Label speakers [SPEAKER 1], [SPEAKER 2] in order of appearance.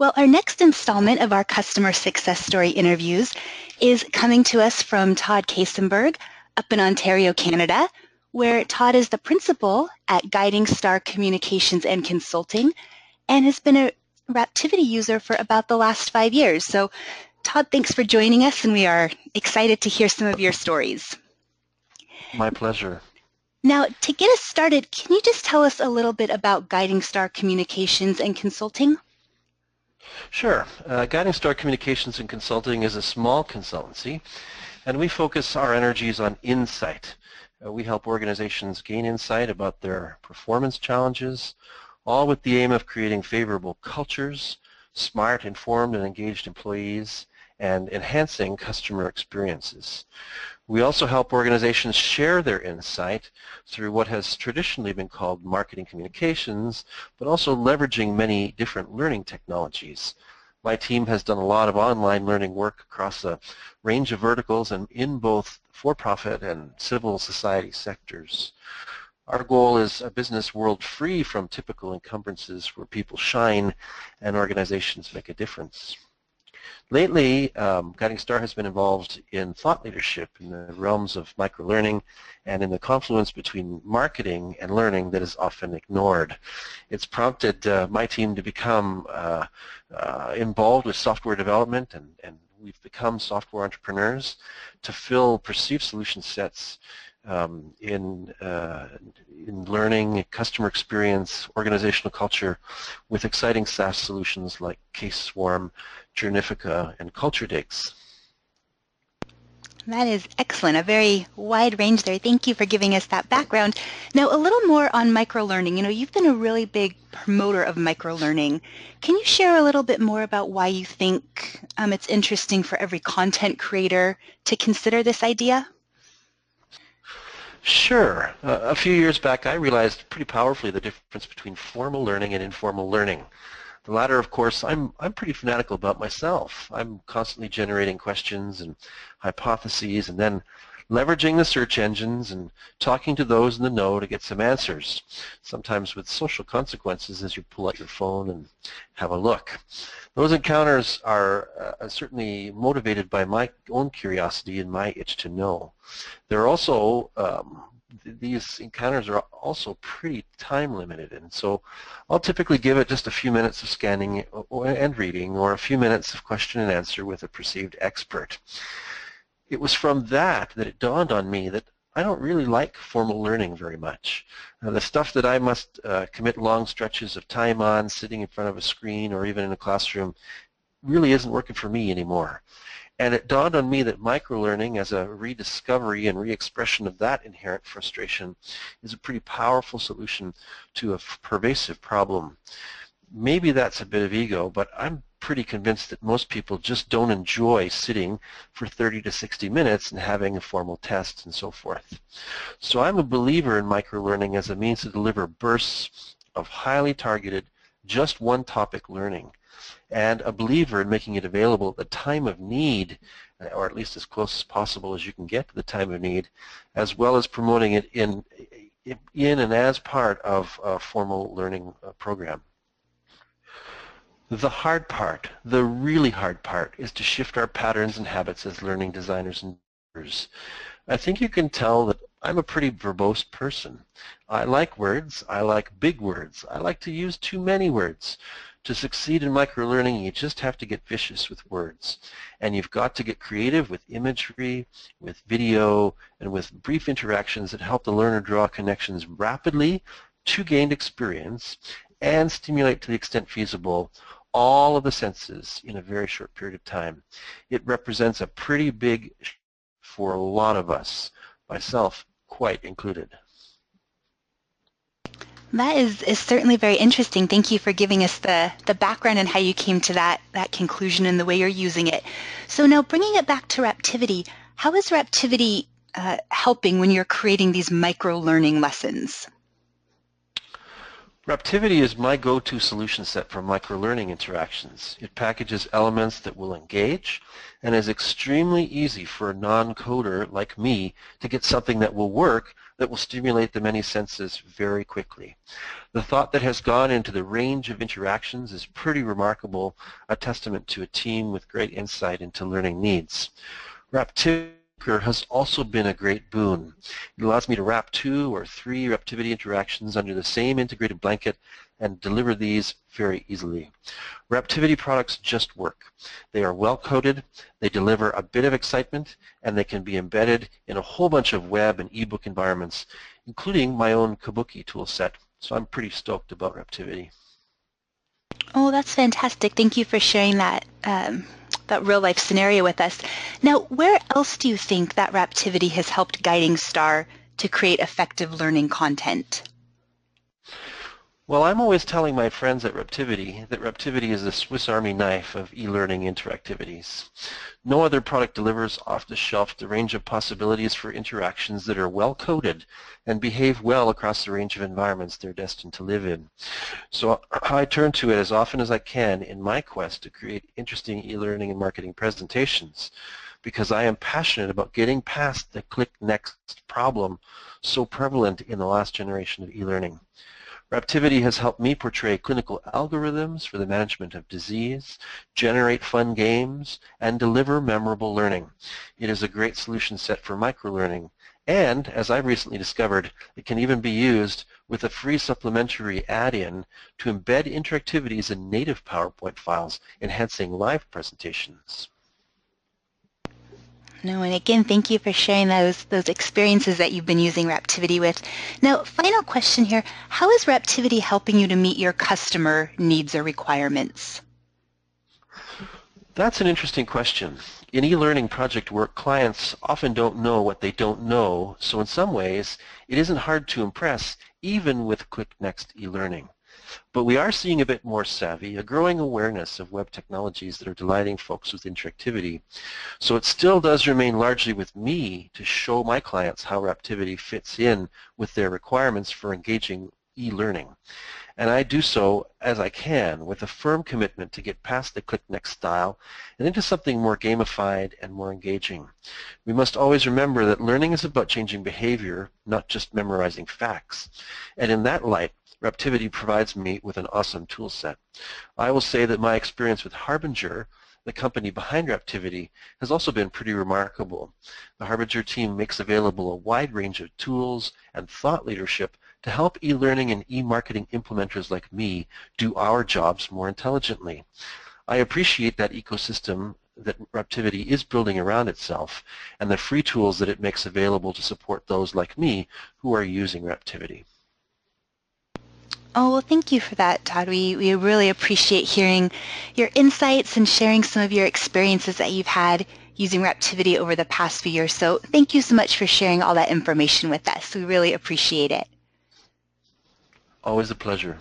[SPEAKER 1] Well, our next installment of our customer success story interviews is coming to us from Todd Kasenberg up in Ontario, Canada, where Todd is the principal at Guiding Star Communications and Consulting and has been a Raptivity user for about the last five years. So Todd, thanks for joining us and we are excited to hear some of your stories.
[SPEAKER 2] My pleasure.
[SPEAKER 1] Now, to get us started, can you just tell us a little bit about Guiding Star Communications and Consulting?
[SPEAKER 2] Sure. Uh, Guiding Star Communications and Consulting is a small consultancy, and we focus our energies on insight. Uh, we help organizations gain insight about their performance challenges, all with the aim of creating favorable cultures, smart, informed, and engaged employees, and enhancing customer experiences. We also help organizations share their insight through what has traditionally been called marketing communications, but also leveraging many different learning technologies. My team has done a lot of online learning work across a range of verticals and in both for-profit and civil society sectors. Our goal is a business world free from typical encumbrances where people shine and organizations make a difference. Lately, um, Guiding Star has been involved in thought leadership in the realms of microlearning and in the confluence between marketing and learning that is often ignored. It's prompted uh, my team to become uh, uh, involved with software development and, and we've become software entrepreneurs to fill perceived solution sets um, in, uh, in learning, customer experience, organizational culture with exciting SaaS solutions like Case Swarm, Journifica, and CultureDigs.
[SPEAKER 1] That is excellent, a very wide range there. Thank you for giving us that background. Now, a little more on microlearning. You know, you've been a really big promoter of microlearning. Can you share a little bit more about why you think um, it's interesting for every content creator to consider this idea?
[SPEAKER 2] Sure. Uh, a few years back, I realized pretty powerfully the difference between formal learning and informal learning. The latter, of course, I'm, I'm pretty fanatical about myself. I'm constantly generating questions and hypotheses and then leveraging the search engines and talking to those in the know to get some answers, sometimes with social consequences as you pull out your phone and have a look. Those encounters are uh, certainly motivated by my own curiosity and my itch to know. They're also, um, these encounters are also pretty time limited and so I'll typically give it just a few minutes of scanning and reading or a few minutes of question and answer with a perceived expert. It was from that that it dawned on me that I don't really like formal learning very much. Uh, the stuff that I must uh, commit long stretches of time on, sitting in front of a screen or even in a classroom, really isn't working for me anymore. And it dawned on me that microlearning as a rediscovery and re-expression of that inherent frustration is a pretty powerful solution to a pervasive problem. Maybe that's a bit of ego, but I'm pretty convinced that most people just don't enjoy sitting for 30 to 60 minutes and having a formal test and so forth. So I'm a believer in microlearning as a means to deliver bursts of highly targeted, just one topic learning and a believer in making it available at the time of need or at least as close as possible as you can get to the time of need as well as promoting it in in and as part of a formal learning uh, program. The hard part, the really hard part, is to shift our patterns and habits as learning designers and leaders. I think you can tell that I'm a pretty verbose person. I like words. I like big words. I like to use too many words. To succeed in microlearning, you just have to get vicious with words. And you've got to get creative with imagery, with video, and with brief interactions that help the learner draw connections rapidly to gained experience and stimulate to the extent feasible all of the senses in a very short period of time. It represents a pretty big for a lot of us, myself quite included.
[SPEAKER 1] That is, is certainly very interesting. Thank you for giving us the, the background and how you came to that, that conclusion and the way you're using it. So now bringing it back to Raptivity, how is Raptivity uh, helping when you're creating these micro-learning lessons?
[SPEAKER 2] Raptivity is my go-to solution set for microlearning interactions. It packages elements that will engage and is extremely easy for a non-coder like me to get something that will work that will stimulate the many senses very quickly. The thought that has gone into the range of interactions is pretty remarkable, a testament to a team with great insight into learning needs. Raptivity has also been a great boon. It allows me to wrap two or three Raptivity interactions under the same integrated blanket and deliver these very easily. Raptivity products just work. They are well coded, they deliver a bit of excitement, and they can be embedded in a whole bunch of web and ebook environments, including my own Kabuki toolset. So I'm pretty stoked about Raptivity.
[SPEAKER 1] Oh, that's fantastic. Thank you for sharing that um, that real life scenario with us. Now, where else do you think that Raptivity has helped Guiding Star to create effective learning content?
[SPEAKER 2] Well, I'm always telling my friends at Raptivity that Raptivity is the Swiss Army knife of e-learning interactivities. No other product delivers off the shelf the range of possibilities for interactions that are well coded and behave well across the range of environments they're destined to live in. So I turn to it as often as I can in my quest to create interesting e-learning and marketing presentations because I am passionate about getting past the click next problem so prevalent in the last generation of e-learning. Raptivity has helped me portray clinical algorithms for the management of disease, generate fun games, and deliver memorable learning. It is a great solution set for microlearning, and as I've recently discovered, it can even be used with a free supplementary add-in to embed interactivities in native PowerPoint files, enhancing live presentations.
[SPEAKER 1] No, and again, thank you for sharing those those experiences that you've been using Raptivity with. Now, final question here: How is Raptivity helping you to meet your customer needs or requirements?
[SPEAKER 2] That's an interesting question. In e-learning project work, clients often don't know what they don't know, so in some ways, it isn't hard to impress, even with Click Next e-learning. But we are seeing a bit more savvy, a growing awareness of web technologies that are delighting folks with interactivity. So it still does remain largely with me to show my clients how Raptivity fits in with their requirements for engaging e-learning. And I do so as I can with a firm commitment to get past the click next style and into something more gamified and more engaging. We must always remember that learning is about changing behavior, not just memorizing facts. And in that light, Raptivity provides me with an awesome tool set. I will say that my experience with Harbinger, the company behind Raptivity, has also been pretty remarkable. The Harbinger team makes available a wide range of tools and thought leadership to help e-learning and e-marketing implementers like me do our jobs more intelligently. I appreciate that ecosystem that Raptivity is building around itself and the free tools that it makes available to support those like me who are using Raptivity.
[SPEAKER 1] Oh, well, thank you for that, Todd. We, we really appreciate hearing your insights and sharing some of your experiences that you've had using Raptivity over the past few years. So thank you so much for sharing all that information with us. We really appreciate it.
[SPEAKER 2] Always a pleasure.